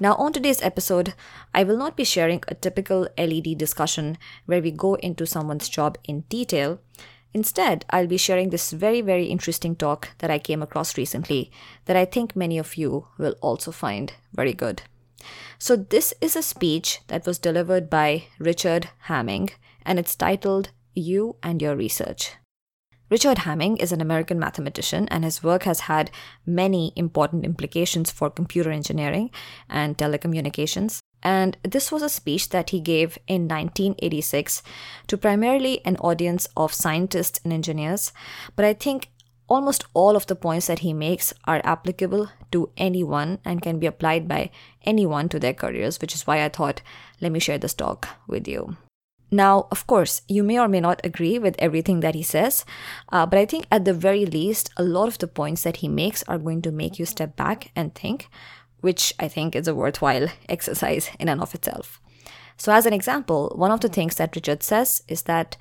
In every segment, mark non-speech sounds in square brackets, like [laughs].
Now, on today's episode, I will not be sharing a typical LED discussion where we go into someone's job in detail. Instead, I'll be sharing this very, very interesting talk that I came across recently that I think many of you will also find very good. So, this is a speech that was delivered by Richard Hamming, and it's titled You and Your Research. Richard Hamming is an American mathematician, and his work has had many important implications for computer engineering and telecommunications. And this was a speech that he gave in 1986 to primarily an audience of scientists and engineers. But I think almost all of the points that he makes are applicable to anyone and can be applied by anyone to their careers, which is why I thought, let me share this talk with you. Now, of course, you may or may not agree with everything that he says, uh, but I think at the very least, a lot of the points that he makes are going to make you step back and think, which I think is a worthwhile [laughs] exercise in and of itself. So, as an example, one of the things that Richard says is that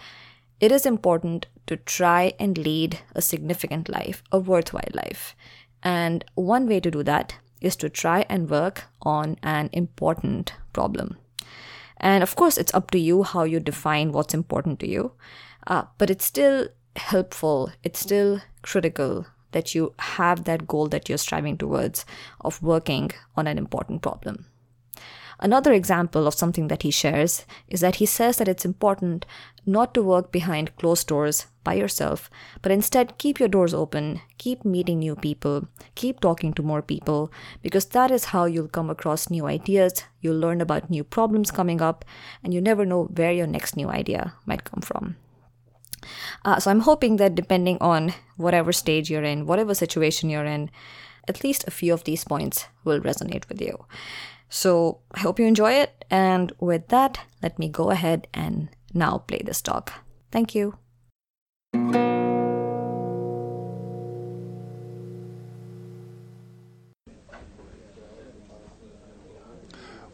it is important to try and lead a significant life, a worthwhile life. And one way to do that is to try and work on an important problem. And of course, it's up to you how you define what's important to you. Uh, but it's still helpful, it's still critical that you have that goal that you're striving towards of working on an important problem. Another example of something that he shares is that he says that it's important not to work behind closed doors by yourself, but instead keep your doors open, keep meeting new people, keep talking to more people, because that is how you'll come across new ideas, you'll learn about new problems coming up, and you never know where your next new idea might come from. Uh, so I'm hoping that depending on whatever stage you're in, whatever situation you're in, at least a few of these points will resonate with you. So I hope you enjoy it. And with that, let me go ahead and now play this talk. Thank you.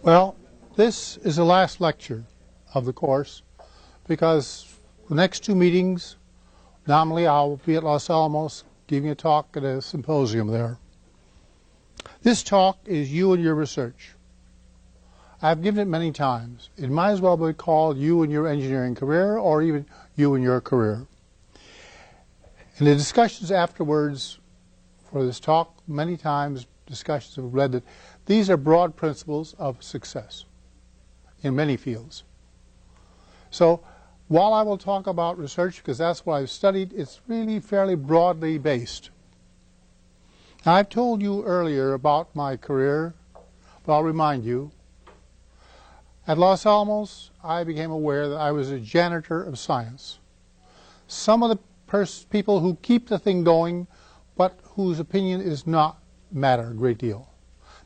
Well, this is the last lecture of the course because the next two meetings, nominally I'll be at Los Alamos giving a talk at a symposium there. This talk is you and your research. I've given it many times. It might as well be called You and Your Engineering Career or even You and Your Career. In the discussions afterwards for this talk, many times discussions have read that these are broad principles of success in many fields. So while I will talk about research, because that's what I've studied, it's really fairly broadly based. Now, I've told you earlier about my career, but I'll remind you at Los Alamos, I became aware that I was a janitor of science. Some of the people who keep the thing going, but whose opinion is not matter a great deal.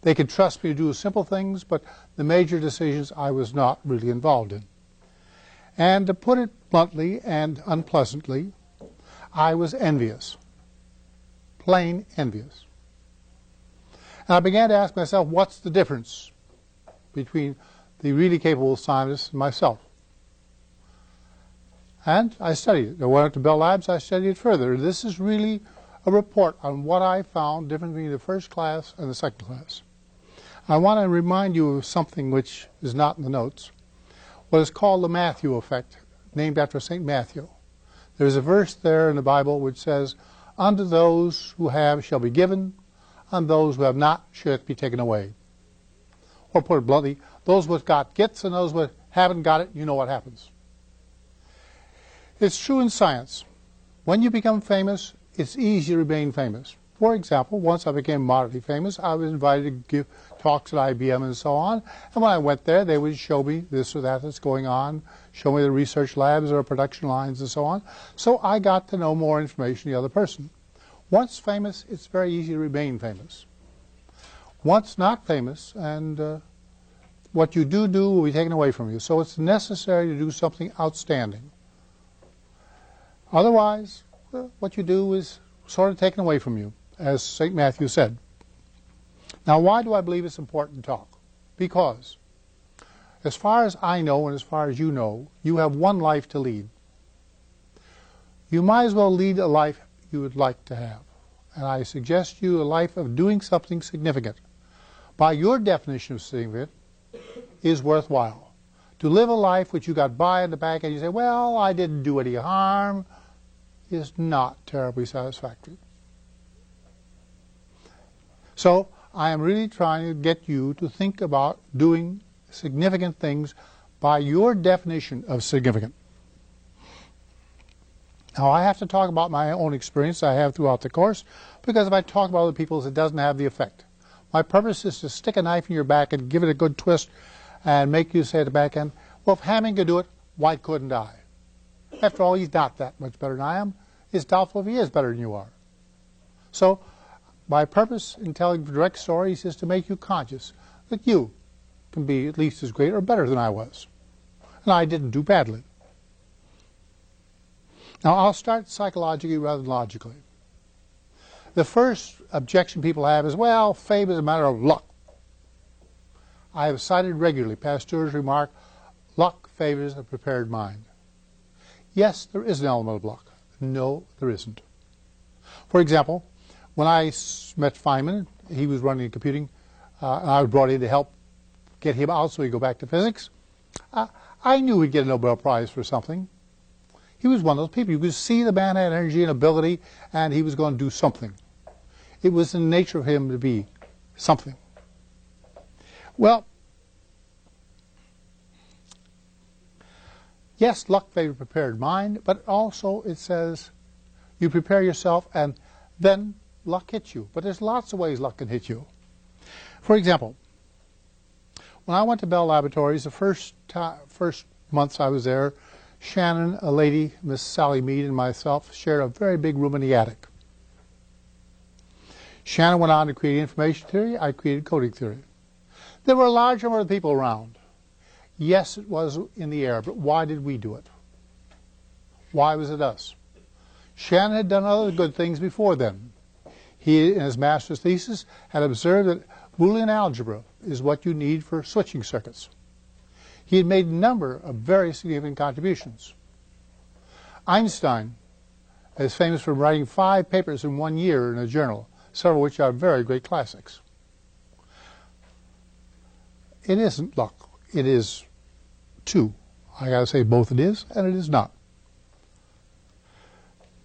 They could trust me to do simple things, but the major decisions I was not really involved in. And to put it bluntly and unpleasantly, I was envious. Plain envious. And I began to ask myself, what's the difference between the really capable scientist myself. And I studied it. I went up to Bell Labs, I studied it further. This is really a report on what I found different between the first class and the second class. I want to remind you of something which is not in the notes. What is called the Matthew effect, named after St. Matthew. There's a verse there in the Bible which says, Unto those who have shall be given, and those who have not shall be taken away. Or put it bluntly, those with got gets and those with haven't got it, you know what happens. It's true in science. When you become famous, it's easy to remain famous. For example, once I became moderately famous, I was invited to give talks at IBM and so on. And when I went there, they would show me this or that that's going on, show me the research labs or production lines and so on. So I got to know more information than the other person. Once famous, it's very easy to remain famous. Once not famous, and uh, what you do do will be taken away from you. So it's necessary to do something outstanding. Otherwise, well, what you do is sort of taken away from you, as St. Matthew said. Now, why do I believe it's important to talk? Because, as far as I know and as far as you know, you have one life to lead. You might as well lead a life you would like to have. And I suggest you a life of doing something significant. By your definition of significant, is worthwhile. To live a life which you got by in the back and you say, well, I didn't do any harm, is not terribly satisfactory. So I am really trying to get you to think about doing significant things by your definition of significant. Now, I have to talk about my own experience I have throughout the course because if I talk about other people's, it doesn't have the effect. My purpose is to stick a knife in your back and give it a good twist and make you say at the back end, well, if Hamming could do it, why couldn't I? After all, he's not that much better than I am. It's doubtful if he is better than you are. So, my purpose in telling direct stories is to make you conscious that you can be at least as great or better than I was. And I didn't do badly. Now, I'll start psychologically rather than logically. The first objection people have is, well, fame is a matter of luck. I have cited regularly Pasteur's remark, luck favors a prepared mind. Yes, there is an element of luck. No, there isn't. For example, when I met Feynman, he was running computing, uh, and I was brought in to help get him out so he could go back to physics. Uh, I knew he'd get a Nobel Prize for something. He was one of those people. You could see the man had energy and ability, and he was going to do something. It was in the nature of him to be something. Well, yes, luck favors prepared mind, but also it says you prepare yourself and then luck hits you. But there's lots of ways luck can hit you. For example, when I went to Bell Laboratories, the first first months I was there, Shannon, a lady, Miss Sally Mead, and myself shared a very big room in the attic. Shannon went on to create information theory. I created coding theory. There were a large number of people around. Yes, it was in the air, but why did we do it? Why was it us? Shannon had done other good things before then. He, in his master's thesis, had observed that Boolean algebra is what you need for switching circuits. He had made a number of very significant contributions. Einstein is famous for writing five papers in one year in a journal, several of which are very great classics. It isn't luck. It is two. I got to say both it is and it is not.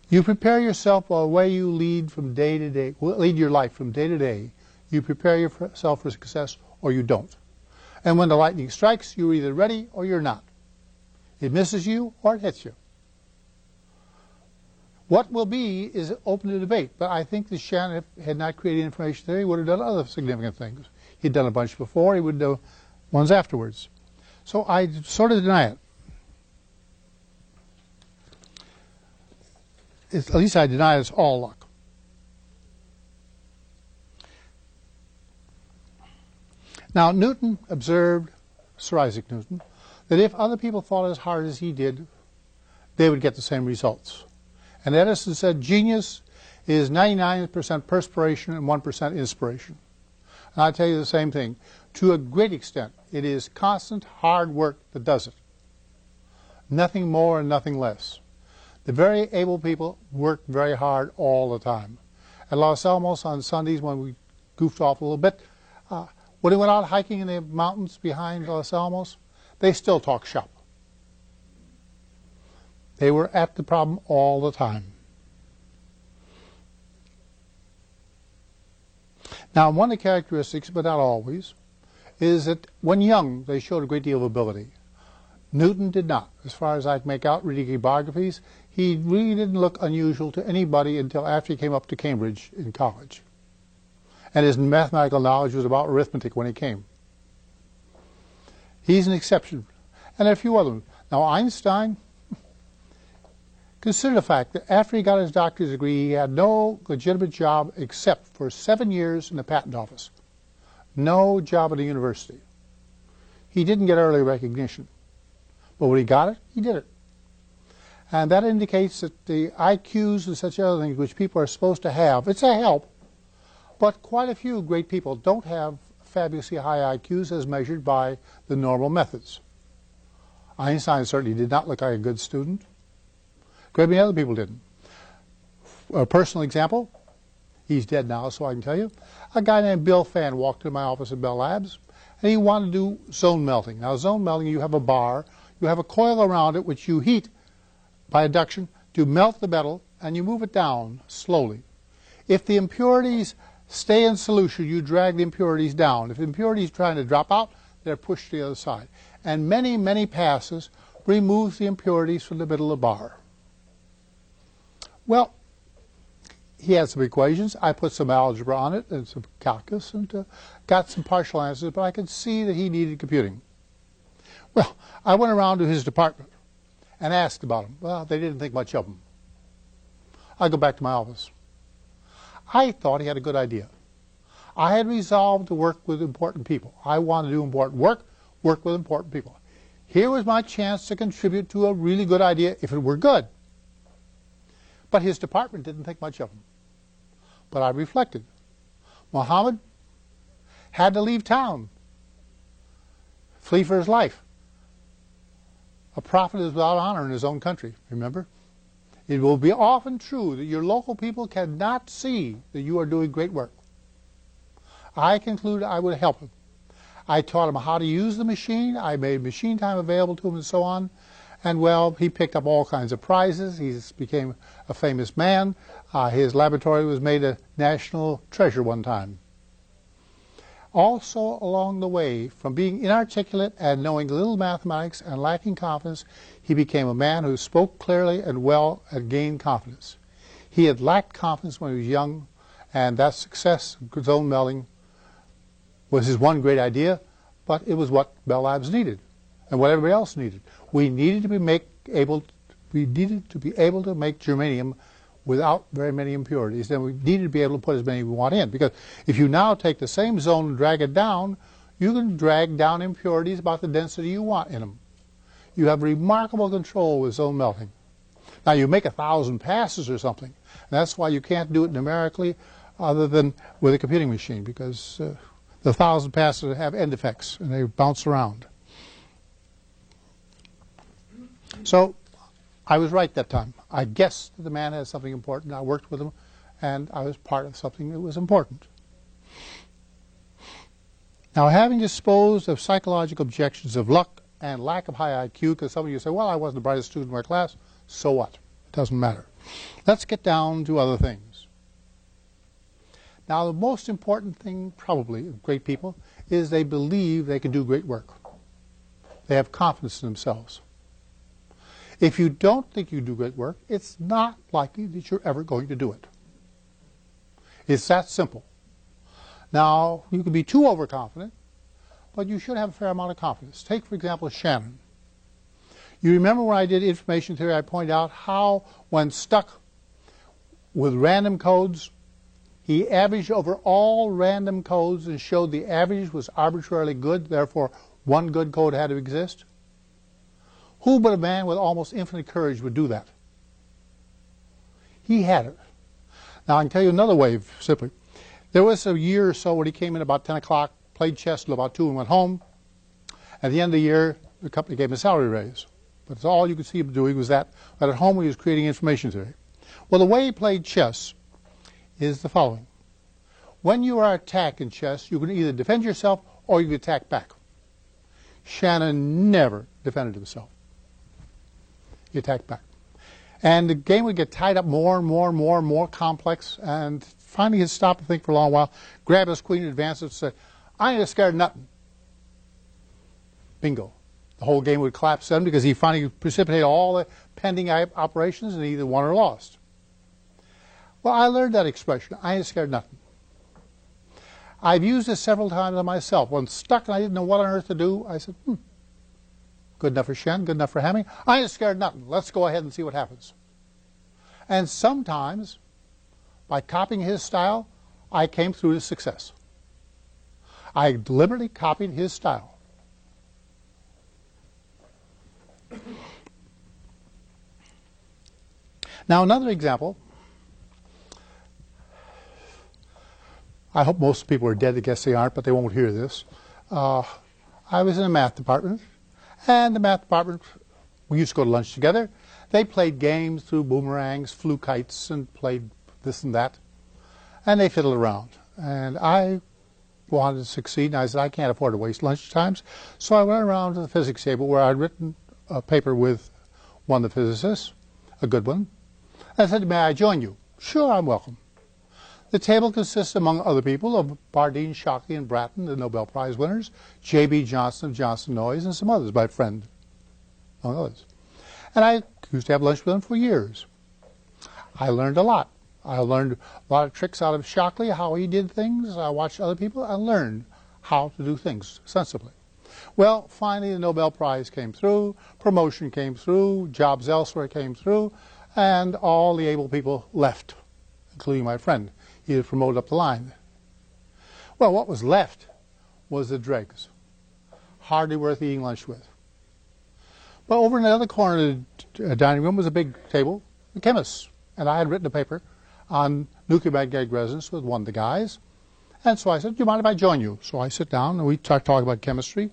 You prepare yourself by the way you lead from day to day, lead your life from day to day. You prepare yourself for success or you don't. And when the lightning strikes, you're either ready or you're not. It misses you or it hits you. What will be is open to debate, but I think that Shannon had not created information theory, would have done other significant things. He'd done a bunch before, he would do ones afterwards. So I sort of deny it. It's, at least I deny it's all luck. Now, Newton observed, Sir Isaac Newton, that if other people thought as hard as he did, they would get the same results. And Edison said genius is 99% perspiration and 1% inspiration. And I tell you the same thing. To a great extent, it is constant hard work that does it. Nothing more and nothing less. The very able people work very hard all the time. At Los Alamos on Sundays when we goofed off a little bit, uh, when they went out hiking in the mountains behind Los Alamos, they still talk shop. They were at the problem all the time. Now, one of the characteristics, but not always, is that when young, they showed a great deal of ability. Newton did not. As far as I can make out reading biographies, he really didn't look unusual to anybody until after he came up to Cambridge in college and his mathematical knowledge was about arithmetic when he came. He's an exception. And a few others. Now, Einstein, consider the fact that after he got his doctor's degree, he had no legitimate job except for seven years in the patent office. No job at a university. he didn't get early recognition. But when he got it, he did it. And that indicates that the IQs and such other things which people are supposed to have, it's a help, but quite a few great people don't have fabulously high IQs as measured by the normal methods. Einstein certainly did not look like a good student. Great many other people didn't. A personal example, he's dead now, so I can tell you. A guy named Bill Pfann walked into my office at Bell Labs, and he wanted to do zone melting. Now, zone melting, you have a bar, you have a coil around it which you heat by induction to melt the metal, and you move it down slowly. If the impurities stay in solution, you drag the impurities down. If impurities trying to drop out, they're pushed to the other side. And many, many passes removes the impurities from the middle of the bar. Well, he had some equations. I put some algebra on it and some calculus and uh, got some partial answers, but I could see that he needed computing. Well, I went around to his department and asked about him. Well, they didn't think much of him. I go back to my office. I thought he had a good idea. I had resolved to work with important people. I wanted to do important work, work with important people. Here was my chance to contribute to a really good idea if it were good. But his department didn't think much of him. But I reflected. Muhammad had to leave town, flee for his life. A prophet is without honor in his own country, remember? It will be often true that your local people cannot see that you are doing great work. I concluded I would help him. I taught him how to use the machine. I made machine time available to him and so on. And well, he picked up all kinds of prizes. He became a famous man. Uh, his laboratory was made a national treasure one time. Also, along the way, from being inarticulate and knowing little mathematics and lacking confidence, he became a man who spoke clearly and well and gained confidence. He had lacked confidence when he was young, and that success, zone melting, was his one great idea, but it was what Bell Labs needed and what everybody else needed. We needed to be make able we needed to be able to make germanium without very many impurities, then we needed to be able to put as many as we want in. Because if you now take the same zone and drag it down, you can drag down impurities about the density you want in them. You have remarkable control with zone melting. Now you make a thousand passes or something, that's why you can't do it numerically other than with a computing machine because uh, the thousand passes have end effects and they bounce around. So I was right that time. I guessed that the man had something important. I worked with him, and I was part of something that was important. Now, having disposed of psychological objections of luck and lack of high IQ, because some of you say, well, I wasn't the brightest student in my class, so what? It doesn't matter. Let's get down to other things. Now, the most important thing, probably, of great people, is they believe they can do great work. They have confidence in themselves. If you don't think you do great work, it's not likely that you're ever going to do it. It's that simple. Now, you can be too overconfident, but you should have a fair amount of confidence. Take, for example, Shannon. You remember when I did information theory, I pointed out how, when stuck with random codes, he averaged over all random codes and showed the average was arbitrarily good, therefore one good code had to exist. Who but a man with almost infinite courage would do that? He had it. Now, I can tell you another way, simply. There was a year or so when he came in about 10 o'clock, played chess till about 2 and went home. At the end of the year, the company gave him a salary raise. But all you could see him doing was that. But at home, he was creating information theory. Well, the way he played chess is the following. When you are attacked in chess, you can either defend yourself or you can attack back. Shannon never defended himself he attacked back. And the game would get tied up more and more and more and more complex. And finally, he'd stop and think for a long while, grab his queen, advance it, and say, I ain't scared of nothing. Bingo. The whole game would collapse then because he finally precipitated all the pending operations and either won or lost. Well, I learned that expression. I ain't scared of nothing. I've used it several times on myself. When stuck and I didn't know what on earth to do, I said, hmm, Good enough for Shen, good enough for Hamming. I ain't scared nothing. Let's go ahead and see what happens. And sometimes, by copying his style, I came through to success. I deliberately copied his style. Now, another example. I hope most people are dead. I guess they aren't, but they won't hear this. Uh, I was in the math department, and the math department, we used to go to lunch together. They played games, threw boomerangs, flew kites, and played this and that. And they fiddled around. And I wanted to succeed, and I said, I can't afford to waste lunch times. So I went around to the physics table where I'd written a paper with one of the physicists, a good one. And I said, may I join you? Sure, I'm welcome. The table consists, among other people, of Bardeen, Shockley, and Brattain, the Nobel Prize winners, J.B. Johnson of Johnson noise, and some others, my friend, among others. And I used to have lunch with them for years. I learned a lot. I learned a lot of tricks out of Shockley, how he did things. I watched other people. I learned how to do things sensibly. Well, finally, the Nobel Prize came through, promotion came through, jobs elsewhere came through, and all the able people left, including my friend. He was promoted up the line. Well, what was left was the dregs. Hardly worth eating lunch with. But over in the other corner of the dining room was a big table, the chemists. And I had written a paper on nuclear magnetic resonance with one of the guys. And so I said, do you mind if I join you? So I sit down and we talking about chemistry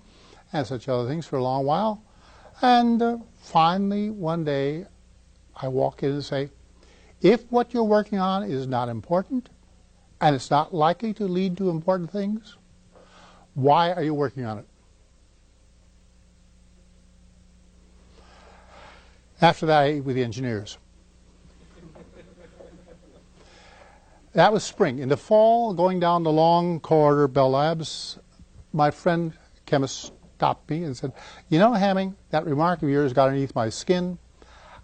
and such other things for a long while. And uh, finally, one day, I walk in and say, if what you're working on is not important, and it's not likely to lead to important things, why are you working on it? After that, I ate with the engineers. that was spring. In the fall, going down the long corridor, Bell Labs, my friend chemist stopped me and said, You know, Hamming, that remark of yours got underneath my skin.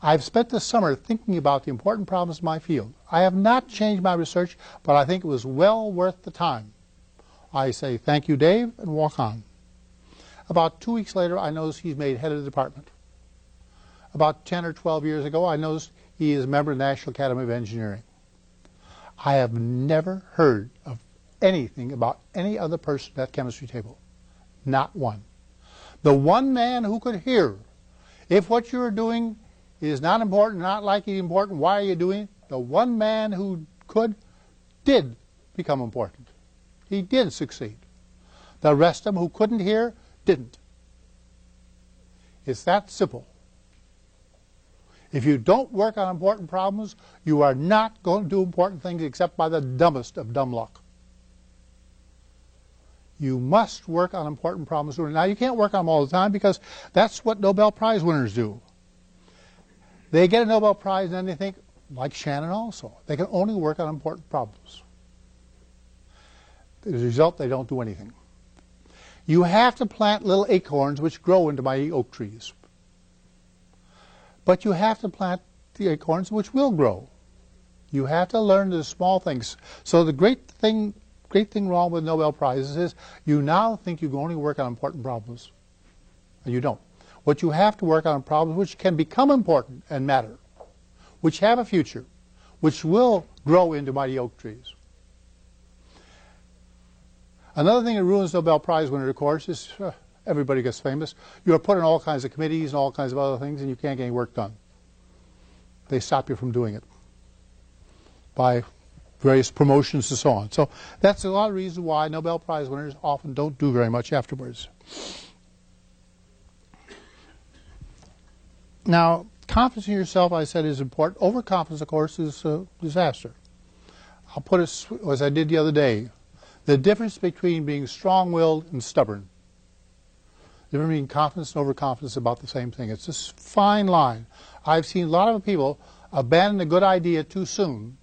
I've spent the summer thinking about the important problems in my field. I have not changed my research, but I think it was well worth the time. I say, thank you, Dave, and walk on. About two weeks later, I notice he's made head of the department. About 10 or 12 years ago, I noticed he is a member of the National Academy of Engineering. I have never heard of anything about any other person at that chemistry table. Not one. The one man who could hear if what you are doing it is not important, not likely important. Why are you doing it? The one man who could did become important. He did succeed. The rest of them who couldn't hear didn't. It's that simple. If you don't work on important problems, you are not going to do important things except by the dumbest of dumb luck. You must work on important problems. Now, you can't work on them all the time because that's what Nobel Prize winners do. They get a Nobel Prize and then they think, like Shannon also, they can only work on important problems. As a result, they don't do anything. You have to plant little acorns which grow into mighty oak trees. But you have to plant the acorns which will grow. You have to learn the small things. So the great thing, great thing wrong with Nobel Prizes is you now think you can only work on important problems. And you don't. What you have to work on problems which can become important and matter, which have a future, which will grow into mighty oak trees. Another thing that ruins Nobel Prize winners, of course, is uh, everybody gets famous. You are put in all kinds of committees and all kinds of other things, and you can't get any work done. They stop you from doing it by various promotions and so on. So that's a lot of reasons why Nobel Prize winners often don't do very much afterwards. Now, confidence in yourself, I said, is important. Overconfidence, of course, is a disaster. I'll put it as I did the other day. The difference between being strong-willed and stubborn. The difference between confidence and overconfidence is about the same thing. It's this fine line. I've seen a lot of people abandon a good idea too soon,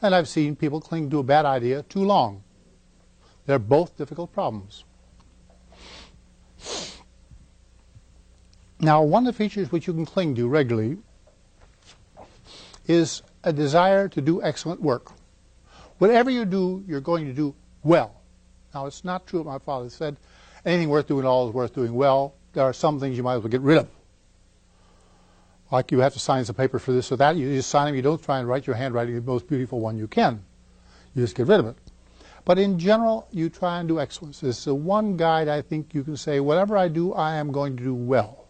and I've seen people cling to a bad idea too long. They're both difficult problems. Now, one of the features which you can cling to regularly is a desire to do excellent work. Whatever you do, you're going to do well. Now, it's not true what my father said. Anything worth doing at all is worth doing well. There are some things you might as well get rid of. Like you have to sign some paper for this or that. You just sign them. You don't try and write your handwriting the most beautiful one you can. You just get rid of it. But in general, you try and do excellence. This is the one guide I think you can say, whatever I do, I am going to do well.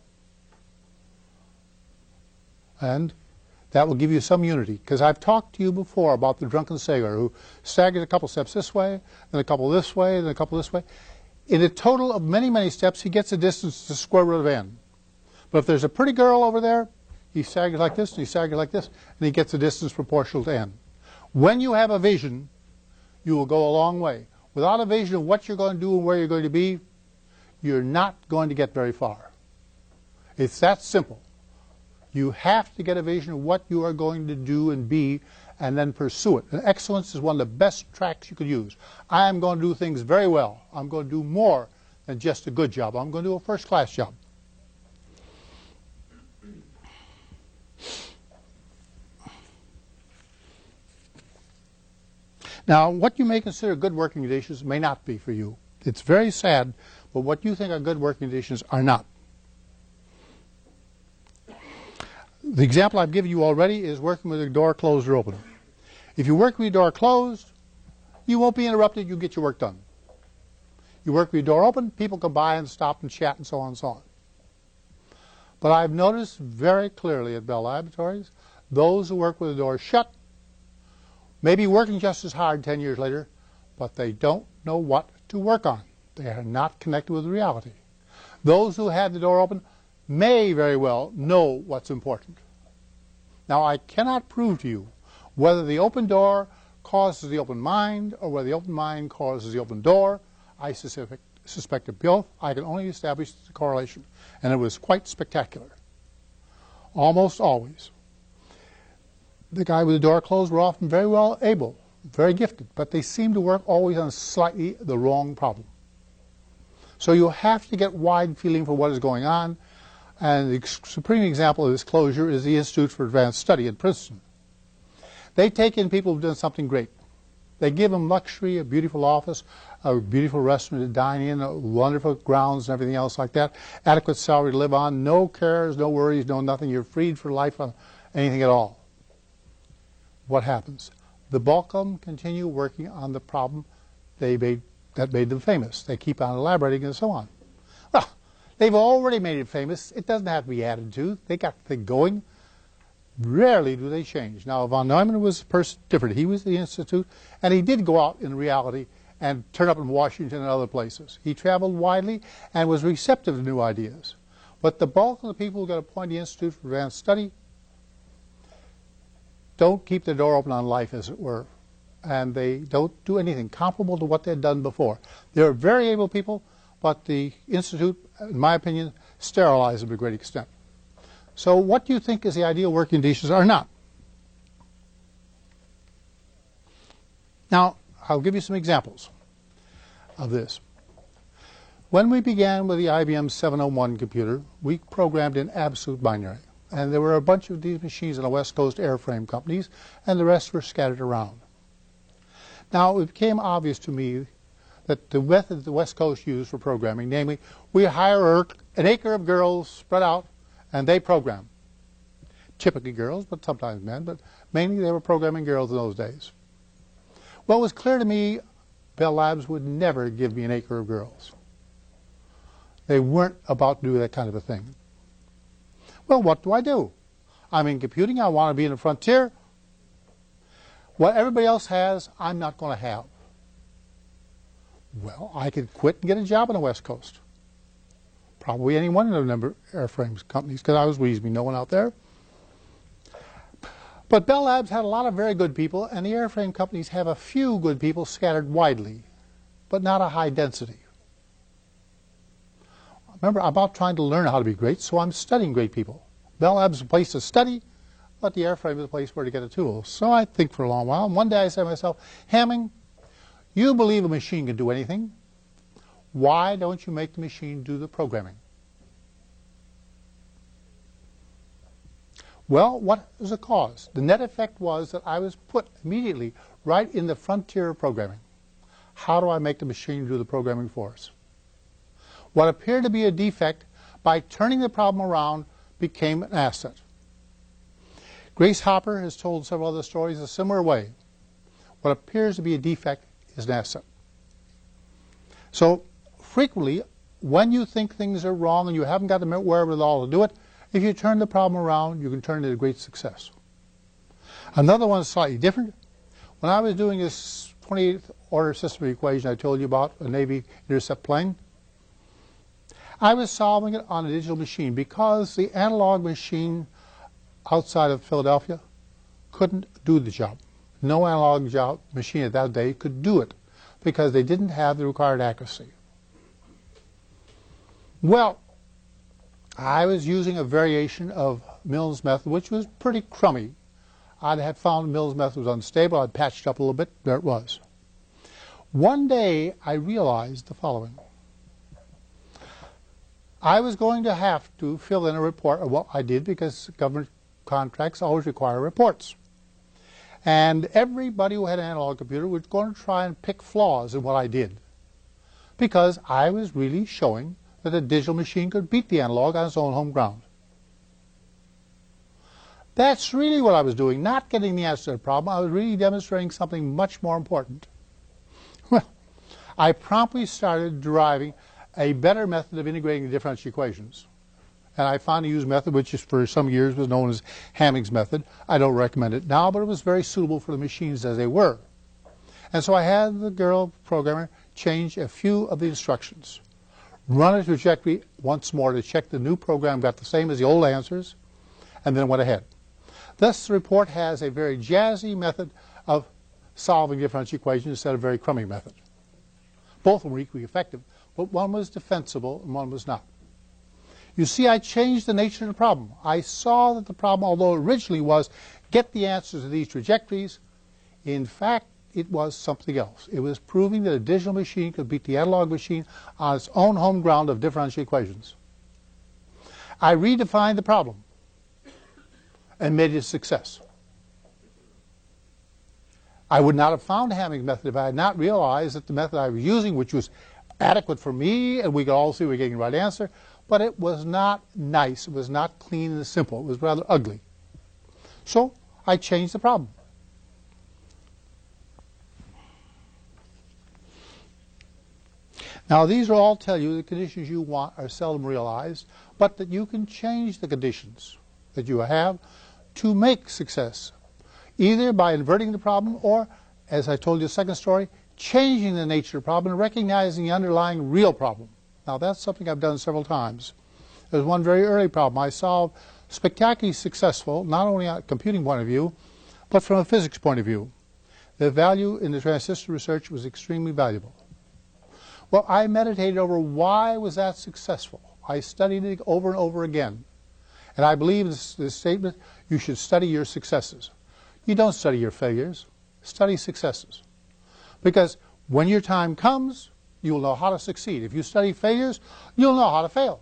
And That will give you some unity. Because I've talked to you before about the drunken sailor who staggered a couple steps this way, then a couple this way, then a couple this way. In a total of many, many steps, he gets a distance to the square root of n. But if there's a pretty girl over there, he staggers like this, and he staggers like this, and he gets a distance proportional to n. When you have a vision, you will go a long way. Without a vision of what you're going to do and where you're going to be, you're not going to get very far. It's that simple. You have to get a vision of what you are going to do and be and then pursue it. And excellence is one of the best tracks you could use. I am going to do things very well. I'm going to do more than just a good job. I'm going to do a first class job. Now, what you may consider good working conditions may not be for you. It's very sad, but what you think are good working conditions are not. The example I've given you already is working with a door closed or open. If you work with your door closed, you won't be interrupted, you get your work done. You work with your door open, people come by and stop and chat and so on and so on. But I've noticed very clearly at Bell Laboratories, those who work with the door shut may be working just as hard 10 years later, but they don't know what to work on. They are not connected with reality. Those who had the door open may very well know what's important. Now, I cannot prove to you whether the open door causes the open mind or whether the open mind causes the open door. I suspect, suspect both. I can only establish the correlation, and it was quite spectacular. Almost always the guy with the door closed were often very well able, very gifted, but they seemed to work always on slightly the wrong problem. So you have to get wide feeling for what is going on. And the supreme example of this closure is the Institute for Advanced Study at Princeton. They take in people who've done something great. They give them luxury, a beautiful office, a beautiful restaurant to dine in, wonderful grounds and everything else like that, adequate salary to live on, no cares, no worries, no nothing. You're freed for life on anything at all what happens? The bulk of them continue working on the problem they made, that made them famous. They keep on elaborating and so on. Well, they've already made it famous. It doesn't have to be added to. They got the thing going. Rarely do they change. Now, von Neumann was a person different. He was the Institute, and he did go out in reality and turn up in Washington and other places. He traveled widely and was receptive to new ideas. But the bulk of the people who got appointed to the Institute for Advanced Study don't keep the door open on life, as it were. And they don't do anything comparable to what they'd done before. They're very able people, but the Institute, in my opinion, sterilizes them to a great extent. So what do you think is the ideal working conditions or not? Now, I'll give you some examples of this. When we began with the IBM 701 computer, we programmed in absolute binary. And there were a bunch of these machines in the West Coast airframe companies, and the rest were scattered around. Now, it became obvious to me that the method the West Coast used for programming, namely, we hire er, an acre of girls spread out, and they program. Typically girls, but sometimes men, but mainly they were programming girls in those days. Well, it was clear to me Bell Labs would never give me an acre of girls. They weren't about to do that kind of a thing. Well, what do I do? I'm in computing. I want to be in the frontier. What everybody else has, I'm not going to have. Well, I could quit and get a job on the West Coast. Probably any one of the number airframes companies, because I was Weasby, no one out there. But Bell Labs had a lot of very good people, and the airframe companies have a few good people scattered widely, but not a high density. Remember, I'm about trying to learn how to be great, so I'm studying great people. Bell Labs is a place to study, but the airframe is a place where to get a tool. So I think for a long while. And one day I said to myself, Hamming, you believe a machine can do anything. Why don't you make the machine do the programming? Well, what was the cause? The net effect was that I was put immediately right in the frontier of programming. How do I make the machine do the programming for us? What appeared to be a defect, by turning the problem around, became an asset. Grace Hopper has told several other stories a similar way. What appears to be a defect is asset. So frequently, when you think things are wrong and you haven't got the wherewithal to do it, if you turn the problem around, you can turn it into great success. Another one slightly different. When I was doing this 28th order system equation I told you about, a Navy intercept plane, I was solving it on a digital machine because the analog machine outside of Philadelphia couldn't do the job. No analog job machine at that day could do it because they didn't have the required accuracy. Well, I was using a variation of Milne's method, which was pretty crummy. I had found Milne's method was unstable. I'd patched up a little bit. There it was. One day, I realized the following. I was going to have to fill in a report of what I did because government contracts always require reports. And everybody who had an analog computer was going to try and pick flaws in what I did because I was really showing that a digital machine could beat the analog on its own home ground. That's really what I was doing, not getting the answer to the problem. I was really demonstrating something much more important. [laughs] Well, I promptly started deriving a better method of integrating the differential equations. And I found a used method which for some years was known as Hamming's method. I don't recommend it now, but it was very suitable for the machines as they were. And so I had the girl programmer change a few of the instructions. Run a trajectory once more to check the new program got the same as the old answers, and then went ahead. Thus, the report has a very jazzy method of solving differential equations instead of a very crummy method. Both were equally effective, but one was defensible and one was not. You see, I changed the nature of the problem. I saw that the problem, although originally was get the answers to these trajectories, in fact, it was something else. It was proving that a digital machine could beat the analog machine on its own home ground of differential equations. I redefined the problem and made it a success. I would not have found Hamming's method if I had not realized that the method I was using, which was adequate for me, and we could all see we were getting the right answer, but it was not nice. It was not clean and simple. It was rather ugly. So I changed the problem. Now, these will all tell you the conditions you want are seldom realized, but that you can change the conditions that you have to make success, either by inverting the problem or, as I told you the second story, changing the nature of the problem and recognizing the underlying real problem. Now, that's something I've done several times. There's one very early problem I solved, spectacularly successful, not only on a computing point of view, but from a physics point of view. The value in the transistor research was extremely valuable. Well, I meditated over why was that successful. I studied it over and over again. And I believe this, this statement, you should study your successes. You don't study your failures, study successes. Because when your time comes, you'll know how to succeed. If you study failures, you'll know how to fail.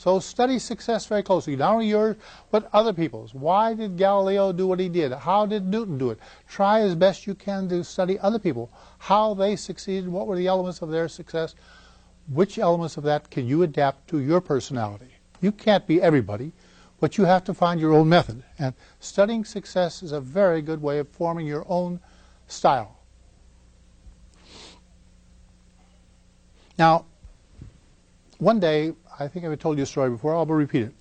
So study success very closely, not only yours, but other people's. Why did Galileo do what he did? How did Newton do it? Try as best you can to study other people, how they succeeded, what were the elements of their success, which elements of that can you adapt to your personality. You can't be everybody, but you have to find your own method. And studying success is a very good way of forming your own style. Now, one day, I think I've told you a story before, I'll repeat it.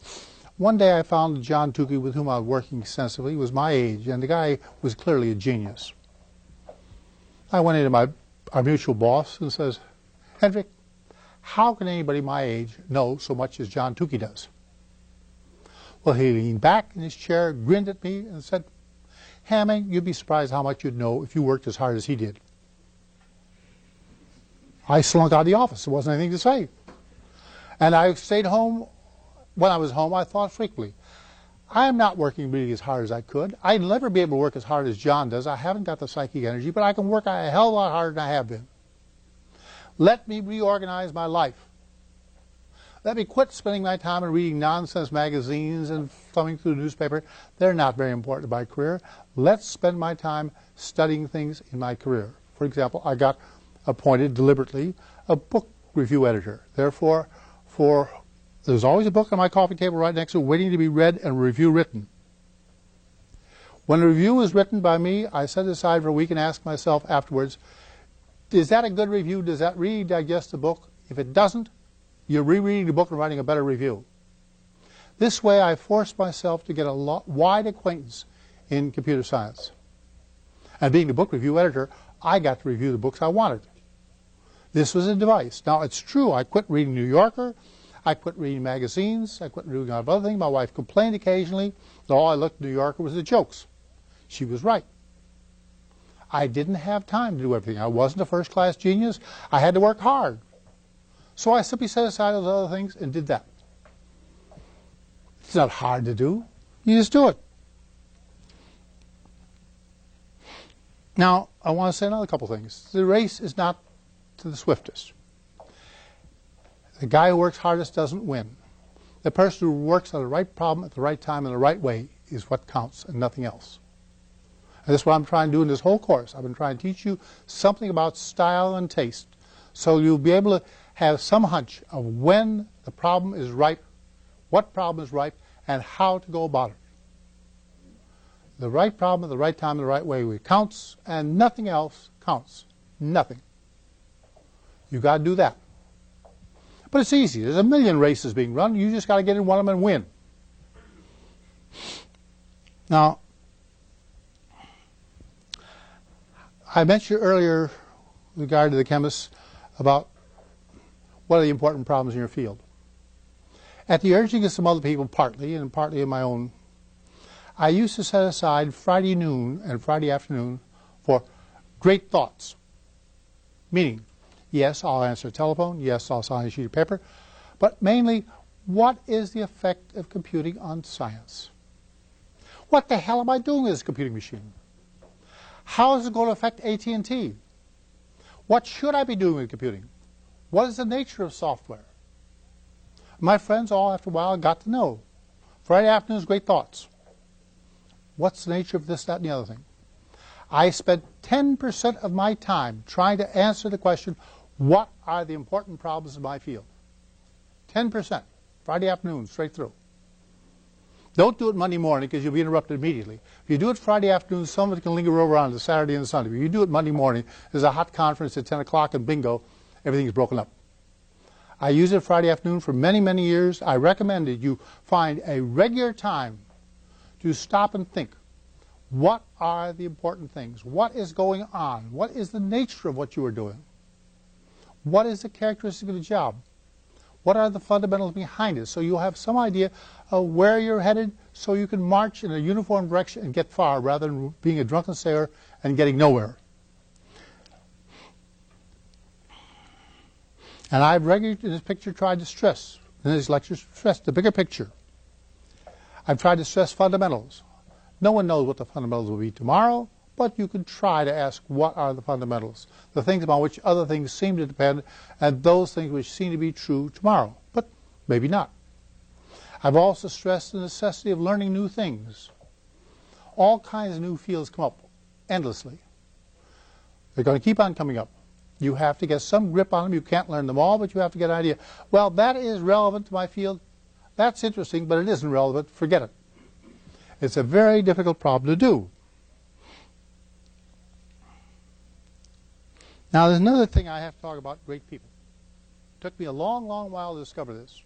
One day I found John Tukey, with whom I was working extensively. He was my age, and the guy was clearly a genius. I went into my our mutual boss and says, Hendrik, how can anybody my age know so much as John Tukey does? Well, he leaned back in his chair, grinned at me, and said, Hamming, you'd be surprised how much you'd know if you worked as hard as he did. I slunk out of the office. There wasn't anything to say. And I stayed home. When I was home, I thought frequently, I am not working really as hard as I could. I'd never be able to work as hard as John does. I haven't got the psychic energy, but I can work a hell of a lot harder than I have been. Let me reorganize my life. Let me quit spending my time in reading nonsense magazines and thumbing through the newspaper. They're not very important to my career. Let's spend my time studying things in my career. For example, I got appointed deliberately a book review editor. Therefore, for there's always a book on my coffee table right next to it waiting to be read and review written. When a review is written by me, I set it aside for a week and ask myself afterwards, is that a good review? Does that really digest the book? If it doesn't, you're rereading the book and writing a better review. This way, I force myself to get a lot, wide acquaintance in computer science. And being the book review editor, I got to review the books I wanted. This was a device. Now, it's true, I quit reading New Yorker, I quit reading magazines, I quit reading a lot of other things. My wife complained occasionally all I looked at New Yorker was the jokes. She was right. I didn't have time to do everything. I wasn't a first class genius. I had to work hard. So I simply set aside those other things and did that. It's not hard to do. You just do it. Now, I want to say another couple things. The race is not to the swiftest. The guy who works hardest doesn't win. The person who works on the right problem at the right time in the right way is what counts and nothing else. And that's what I'm trying to do in this whole course. I've been trying to teach you something about style and taste so you'll be able to have some hunch of when the problem is ripe, what problem is ripe, and how to go about it. The right problem at the right time in the right way counts, and nothing else counts. Nothing. You've got to do that. But it's easy. There's a million races being run. You just got to get in one of them and win. Now, I mentioned earlier, with regard to the chemists, about what are the important problems in your field. At the urging of some other people, partly, and partly of my own, I used to set aside Friday noon and Friday afternoon for great thoughts. Meaning, yes, I'll answer a telephone, yes, I'll sign a sheet of paper, but mainly, what is the effect of computing on science? What the hell am I doing with this computing machine? How is it going to affect AT&T? What should I be doing with computing? What is the nature of software? My friends all after a while got to know. Friday afternoons, great thoughts. What's the nature of this, that, and the other thing? I spent 10% of my time trying to answer the question, what are the important problems in my field? 10%. Friday afternoon, straight through. Don't do it Monday morning because you'll be interrupted immediately. If you do it Friday afternoon, some of it can linger over on to Saturday and Sunday. If you do it Monday morning, there's a hot conference at 10 o'clock and bingo, everything's broken up. I use it Friday afternoon for many, many years. I recommend that you find a regular time to stop and think. What are the important things? What is going on? What is the nature of what you are doing? What is the characteristic of the job? What are the fundamentals behind it? So you'll have some idea of where you're headed so you can march in a uniform direction and get far rather than being a drunken sailor and getting nowhere. And I've regularly in this picture tried to stress, in these lectures, stress the bigger picture. I've tried to stress fundamentals. No one knows what the fundamentals will be tomorrow, but you can try to ask what are the fundamentals, the things upon which other things seem to depend, and those things which seem to be true tomorrow, but maybe not. I've also stressed the necessity of learning new things. All kinds of new fields come up endlessly. They're going to keep on coming up. You have to get some grip on them. You can't learn them all, but you have to get an idea. Well, that is relevant to my field. That's interesting, but it isn't relevant. Forget it. It's a very difficult problem to do. Now, there's another thing I have to talk about great people. It took me a long, long while to discover this.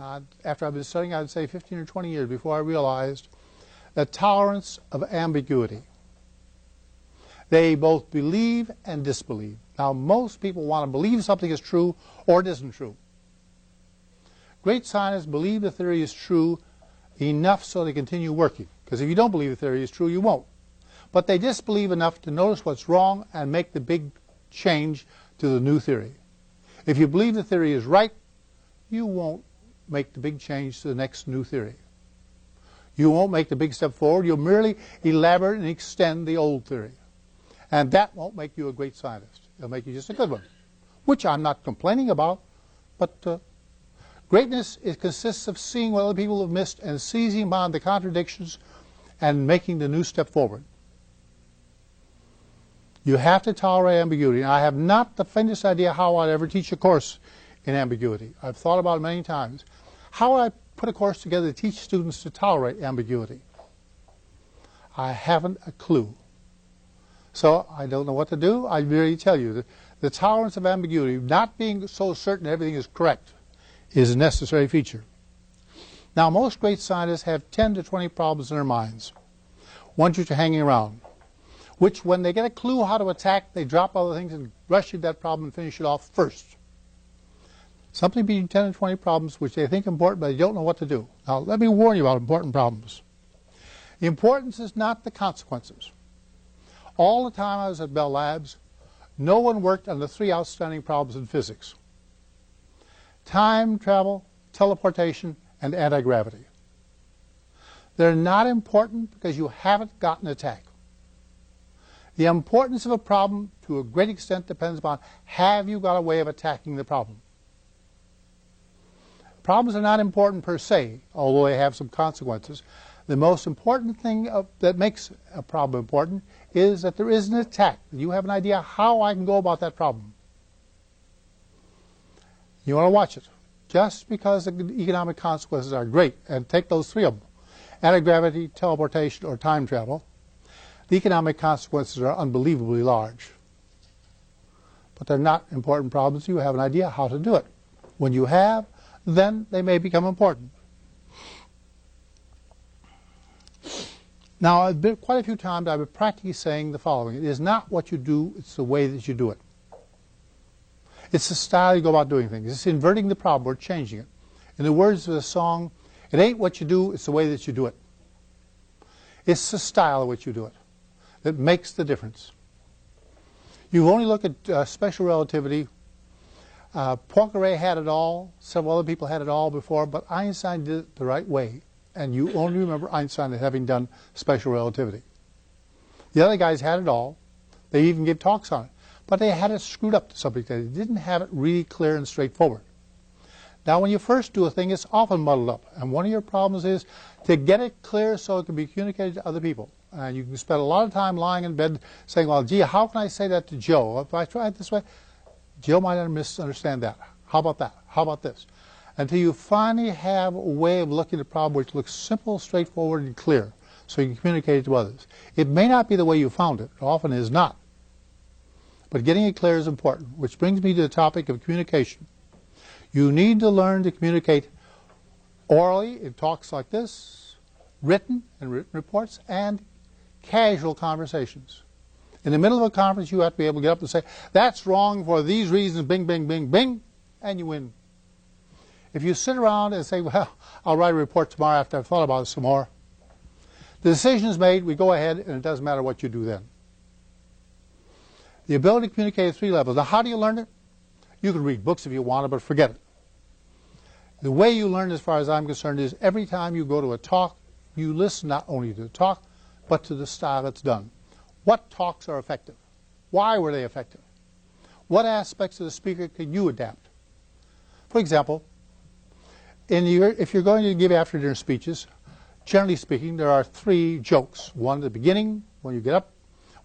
Uh, after I've been studying, I'd say 15 or 20 years before I realized the tolerance of ambiguity. They both believe and disbelieve. Now, most people want to believe something is true or it isn't true. Great scientists believe the theory is true enough so they continue working. Because if you don't believe the theory is true, you won't. But they disbelieve enough to notice what's wrong and make the big change to the new theory. If you believe the theory is right, you won't make the big change to the next new theory. You won't make the big step forward. You'll merely elaborate and extend the old theory. And that won't make you a great scientist. It'll make you just a good one, which I'm not complaining about. But uh, greatness it consists of seeing what other people have missed and seizing upon the contradictions and making the new step forward. You have to tolerate ambiguity. And I have not the faintest idea how I'd ever teach a course in ambiguity. I've thought about it many times. How would I put a course together to teach students to tolerate ambiguity? I haven't a clue. So I don't know what to do. I merely tell you that the tolerance of ambiguity, not being so certain everything is correct, is a necessary feature. Now, most great scientists have 10 to 20 problems in their minds. ones you're hanging around, which when they get a clue how to attack, they drop all the things and rush at that problem and finish it off first. Something between 10 and 20 problems which they think important, but they don't know what to do. Now, let me warn you about important problems. Importance is not the consequences. All the time I was at Bell Labs, no one worked on the three outstanding problems in physics. Time travel, teleportation, and anti-gravity. They're not important because you haven't gotten an attack. The importance of a problem, to a great extent, depends upon have you got a way of attacking the problem. Problems are not important per se, although they have some consequences. The most important thing of, that makes a problem important is that there is an attack. You have an idea how I can go about that problem. You want to watch it. Just because the economic consequences are great, and take those three of them, anti-gravity, teleportation, or time travel, the economic consequences are unbelievably large. But they're not important problems. You have an idea how to do it. When you have, then they may become important. Now, been quite a few times, I've been practically saying the following. It is not what you do, it's the way that you do it. It's the style you go about doing things. It's inverting the problem or changing it. In the words of the song, it ain't what you do, it's the way that you do it. It's the style of which you do it that makes the difference. You only look at uh, special relativity. Uh, Poincare had it all. Several other people had it all before, but Einstein did it the right way and you only remember Einstein as having done special relativity. The other guys had it all. They even gave talks on it. But they had it screwed up to some extent. They didn't have it really clear and straightforward. Now, when you first do a thing, it's often muddled up. And one of your problems is to get it clear so it can be communicated to other people. And you can spend a lot of time lying in bed saying, well, gee, how can I say that to Joe? If I try it this way, Joe might misunderstand that. How about that? How about this? until you finally have a way of looking at a problem which looks simple, straightforward, and clear, so you can communicate it to others. It may not be the way you found it. It often is not. But getting it clear is important, which brings me to the topic of communication. You need to learn to communicate orally in talks like this, written and written reports, and casual conversations. In the middle of a conference, you have to be able to get up and say, that's wrong for these reasons, bing, bing, bing, bing, and you win if you sit around and say, well, I'll write a report tomorrow after I've thought about it some more, the decision is made, we go ahead, and it doesn't matter what you do then. The ability to communicate at three levels. Now, how do you learn it? You can read books if you want to, but forget it. The way you learn, as far as I'm concerned, is every time you go to a talk, you listen not only to the talk, but to the style it's done. What talks are effective? Why were they effective? What aspects of the speaker can you adapt? For example, your, if you're going to give after dinner speeches, generally speaking, there are three jokes. One at the beginning, when you get up,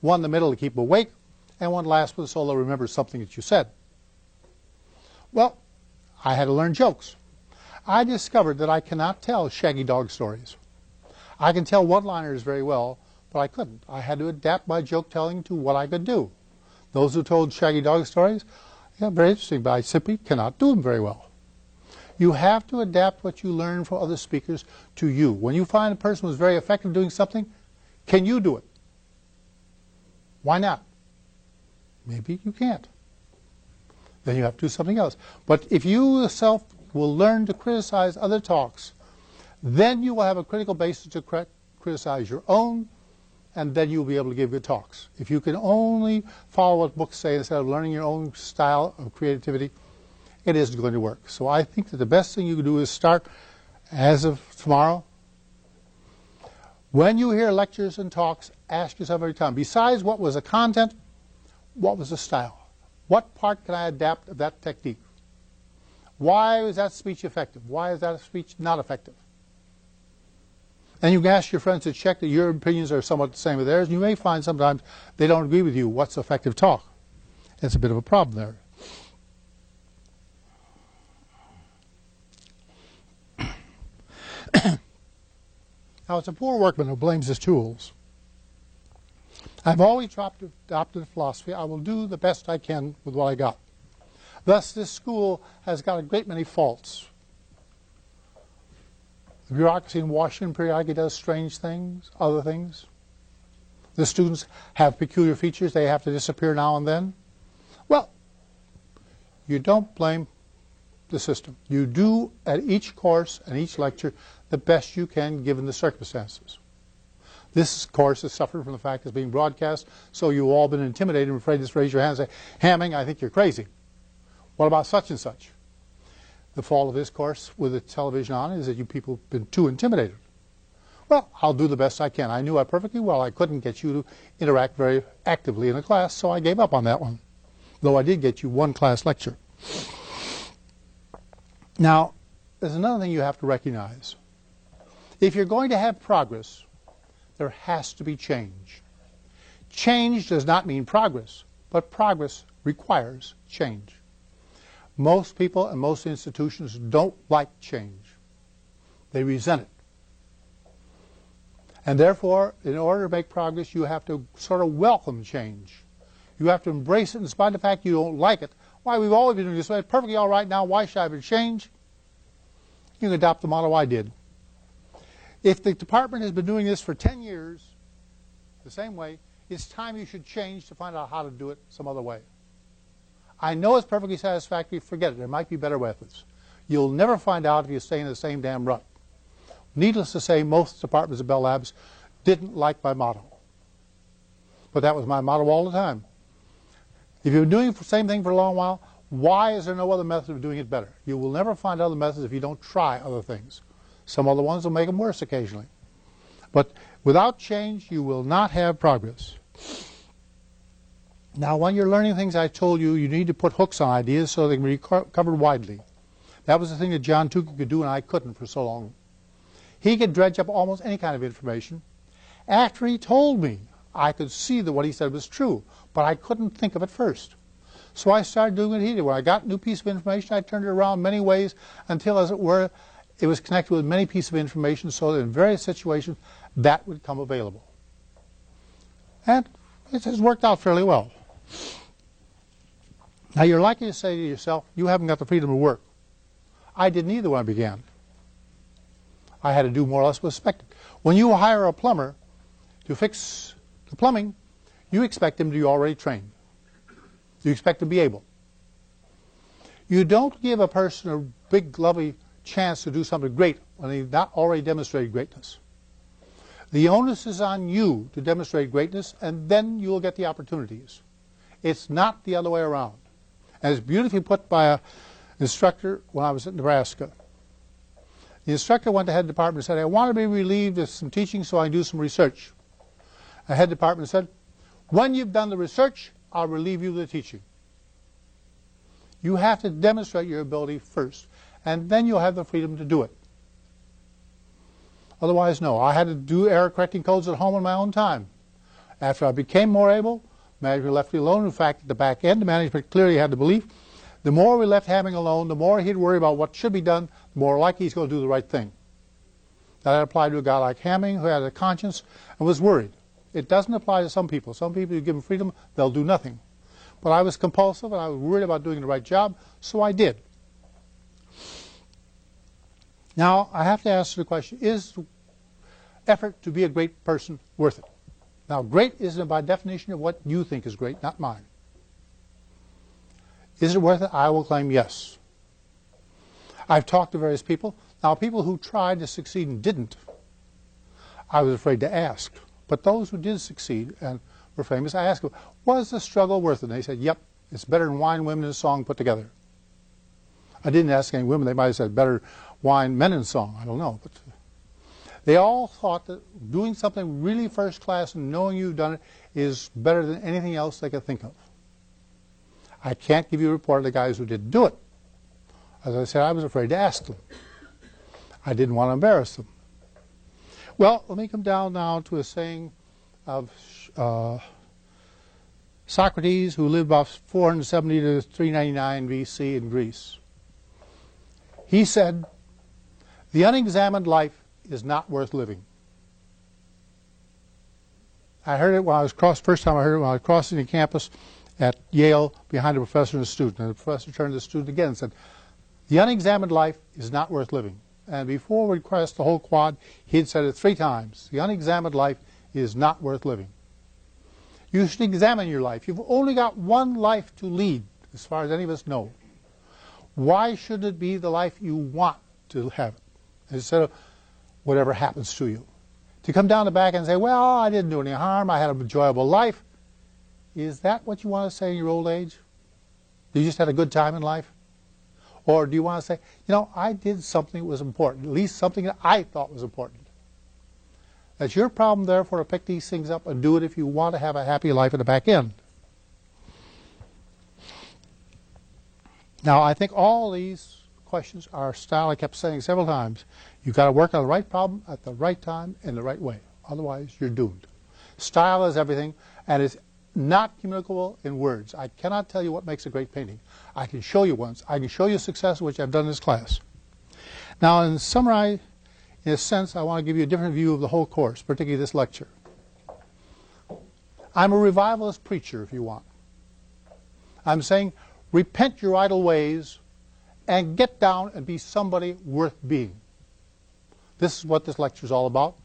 one in the middle to keep awake, and one last with so they'll remember something that you said. Well, I had to learn jokes. I discovered that I cannot tell shaggy dog stories. I can tell one-liners very well, but I couldn't. I had to adapt my joke telling to what I could do. Those who told shaggy dog stories, yeah, very interesting, but I simply cannot do them very well. You have to adapt what you learn from other speakers to you. When you find a person who's very effective doing something, can you do it? Why not? Maybe you can't. Then you have to do something else. But if you yourself will learn to criticize other talks, then you will have a critical basis to criticize your own, and then you'll be able to give good talks. If you can only follow what books say instead of learning your own style of creativity, it isn't going to work. So I think that the best thing you can do is start as of tomorrow. When you hear lectures and talks, ask yourself every time, besides what was the content, what was the style? What part can I adapt of that technique? Why is that speech effective? Why is that speech not effective? And you can ask your friends to check that your opinions are somewhat the same as theirs. You may find sometimes they don't agree with you. What's effective talk? It's a bit of a problem there. [coughs] now, it's a poor workman who blames his tools. I've always adopted the philosophy I will do the best I can with what I got. Thus, this school has got a great many faults. The bureaucracy in Washington periodically does strange things, other things. the students have peculiar features, they have to disappear now and then. Well, you don't blame the system. You do at each course and each lecture the best you can given the circumstances. This course is suffering from the fact it's being broadcast, so you've all been intimidated and afraid to raise your hand and say, Hamming, I think you're crazy. What about such and such? The fall of this course with the television on is that you people have been too intimidated. Well, I'll do the best I can. I knew I perfectly well I couldn't get you to interact very actively in a class, so I gave up on that one, though I did get you one class lecture. Now, there's another thing you have to recognize. If you're going to have progress, there has to be change. Change does not mean progress, but progress requires change. Most people and most institutions don't like change. They resent it. And therefore, in order to make progress, you have to sort of welcome change. You have to embrace it in spite of the fact you don't like it. Why, we've always been doing this way. Perfectly all right now. Why should I change? You can adopt the model I did. If the department has been doing this for 10 years, the same way, it's time you should change to find out how to do it some other way. I know it's perfectly satisfactory. Forget it. There might be better methods. You'll never find out if you stay in the same damn rut. Needless to say, most departments of Bell Labs didn't like my model. But that was my model all the time. If you've been doing the same thing for a long while, why is there no other method of doing it better? You will never find other methods if you don't try other things. Some other ones will make them worse occasionally. But without change, you will not have progress. Now, when you're learning things I told you, you need to put hooks on ideas so they can be covered widely. That was the thing that John Tukey could do and I couldn't for so long. He could dredge up almost any kind of information. After he told me, I could see that what he said was true, but I couldn't think of it first. So I started doing what he did. When I got a new piece of information, I turned it around many ways until, as it were, it was connected with many pieces of information so that in various situations that would come available. And it has worked out fairly well. Now you're likely to say to yourself, you haven't got the freedom to work. I didn't either when I began. I had to do more or less what's expected. When you hire a plumber to fix the plumbing, you expect him to be already trained. You expect to be able. You don't give a person a big, lovely chance to do something great when they've not already demonstrated greatness. The onus is on you to demonstrate greatness, and then you'll get the opportunities. It's not the other way around. As beautifully put by an instructor when I was at Nebraska. The instructor went to head department and said, I want to be relieved of some teaching so I can do some research. The head department said, when you've done the research, I'll relieve you of the teaching. You have to demonstrate your ability first, and then you'll have the freedom to do it. Otherwise, no. I had to do error correcting codes at home in my own time. After I became more able, management left alone. In fact, at the back end, the management clearly had the belief the more we left Hamming alone, the more he'd worry about what should be done, the more likely he's going to do the right thing. That applied to a guy like Hamming who had a conscience and was worried. It doesn't apply to some people. Some people, you give them freedom, they'll do nothing. But I was compulsive and I was worried about doing the right job, so I did. Now, I have to ask the question, is effort to be a great person worth it? Now, great isn't by definition of what you think is great, not mine. Is it worth it? I will claim yes. I've talked to various people. Now, people who tried to succeed and didn't, I was afraid to ask. But those who did succeed and were famous, I asked them, was the struggle worth it? And they said, yep, it's better than wine, women, and song put together. I didn't ask any women. They might have said better wine, men, and song. I don't know. But they all thought that doing something really first class and knowing you've done it is better than anything else they could think of. I can't give you a report of the guys who didn't do it. As I said, I was afraid to ask them. I didn't want to embarrass them. Well, let me come down now to a saying of uh, Socrates, who lived about 470 to 399 BC in Greece. He said, The unexamined life is not worth living. I heard it when I was crossed, first time I heard it when I was crossing the campus at Yale behind a professor and a student. And the professor turned to the student again and said, The unexamined life is not worth living. And before we crossed the whole quad, he had said it three times. The unexamined life is not worth living. You should examine your life. You've only got one life to lead, as far as any of us know. Why should it be the life you want to have instead of whatever happens to you? To come down the back and say, well, I didn't do any harm, I had an enjoyable life. Is that what you want to say in your old age? You just had a good time in life? Or do you want to say, you know, I did something that was important, at least something that I thought was important? That's your problem, therefore, to pick these things up and do it if you want to have a happy life at the back end. Now, I think all these questions are style I kept saying several times. You've got to work on the right problem at the right time in the right way. Otherwise, you're doomed. Style is everything, and it's not communicable in words. I cannot tell you what makes a great painting. I can show you once. I can show you success, which I've done in this class. Now, in summary, in a sense, I want to give you a different view of the whole course, particularly this lecture. I'm a revivalist preacher, if you want. I'm saying repent your idle ways and get down and be somebody worth being. This is what this lecture is all about.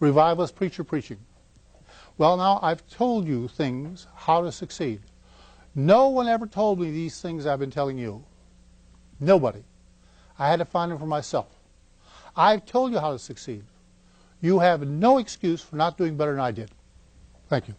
Revivalist preacher preaching. Well, now I've told you things how to succeed. No one ever told me these things I've been telling you. Nobody. I had to find them for myself. I've told you how to succeed. You have no excuse for not doing better than I did. Thank you.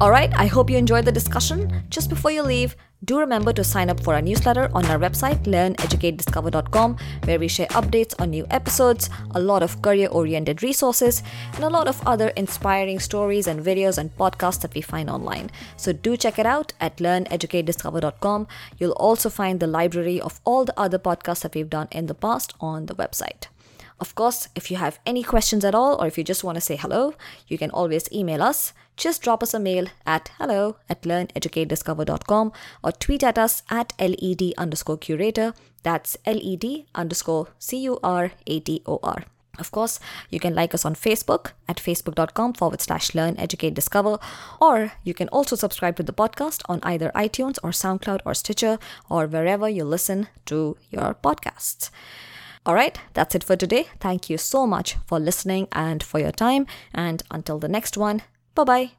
Alright, I hope you enjoyed the discussion. Just before you leave, do remember to sign up for our newsletter on our website, learneducatediscover.com, where we share updates on new episodes, a lot of career oriented resources, and a lot of other inspiring stories and videos and podcasts that we find online. So do check it out at learneducatediscover.com. You'll also find the library of all the other podcasts that we've done in the past on the website. Of course, if you have any questions at all, or if you just want to say hello, you can always email us. Just drop us a mail at hello at learneducatediscover.com or tweet at us at led underscore curator. That's led underscore c u r a t o r. Of course, you can like us on Facebook at facebook.com forward slash learn, educate, discover, or you can also subscribe to the podcast on either iTunes or SoundCloud or Stitcher or wherever you listen to your podcasts. All right, that's it for today. Thank you so much for listening and for your time. And until the next one, bye bye.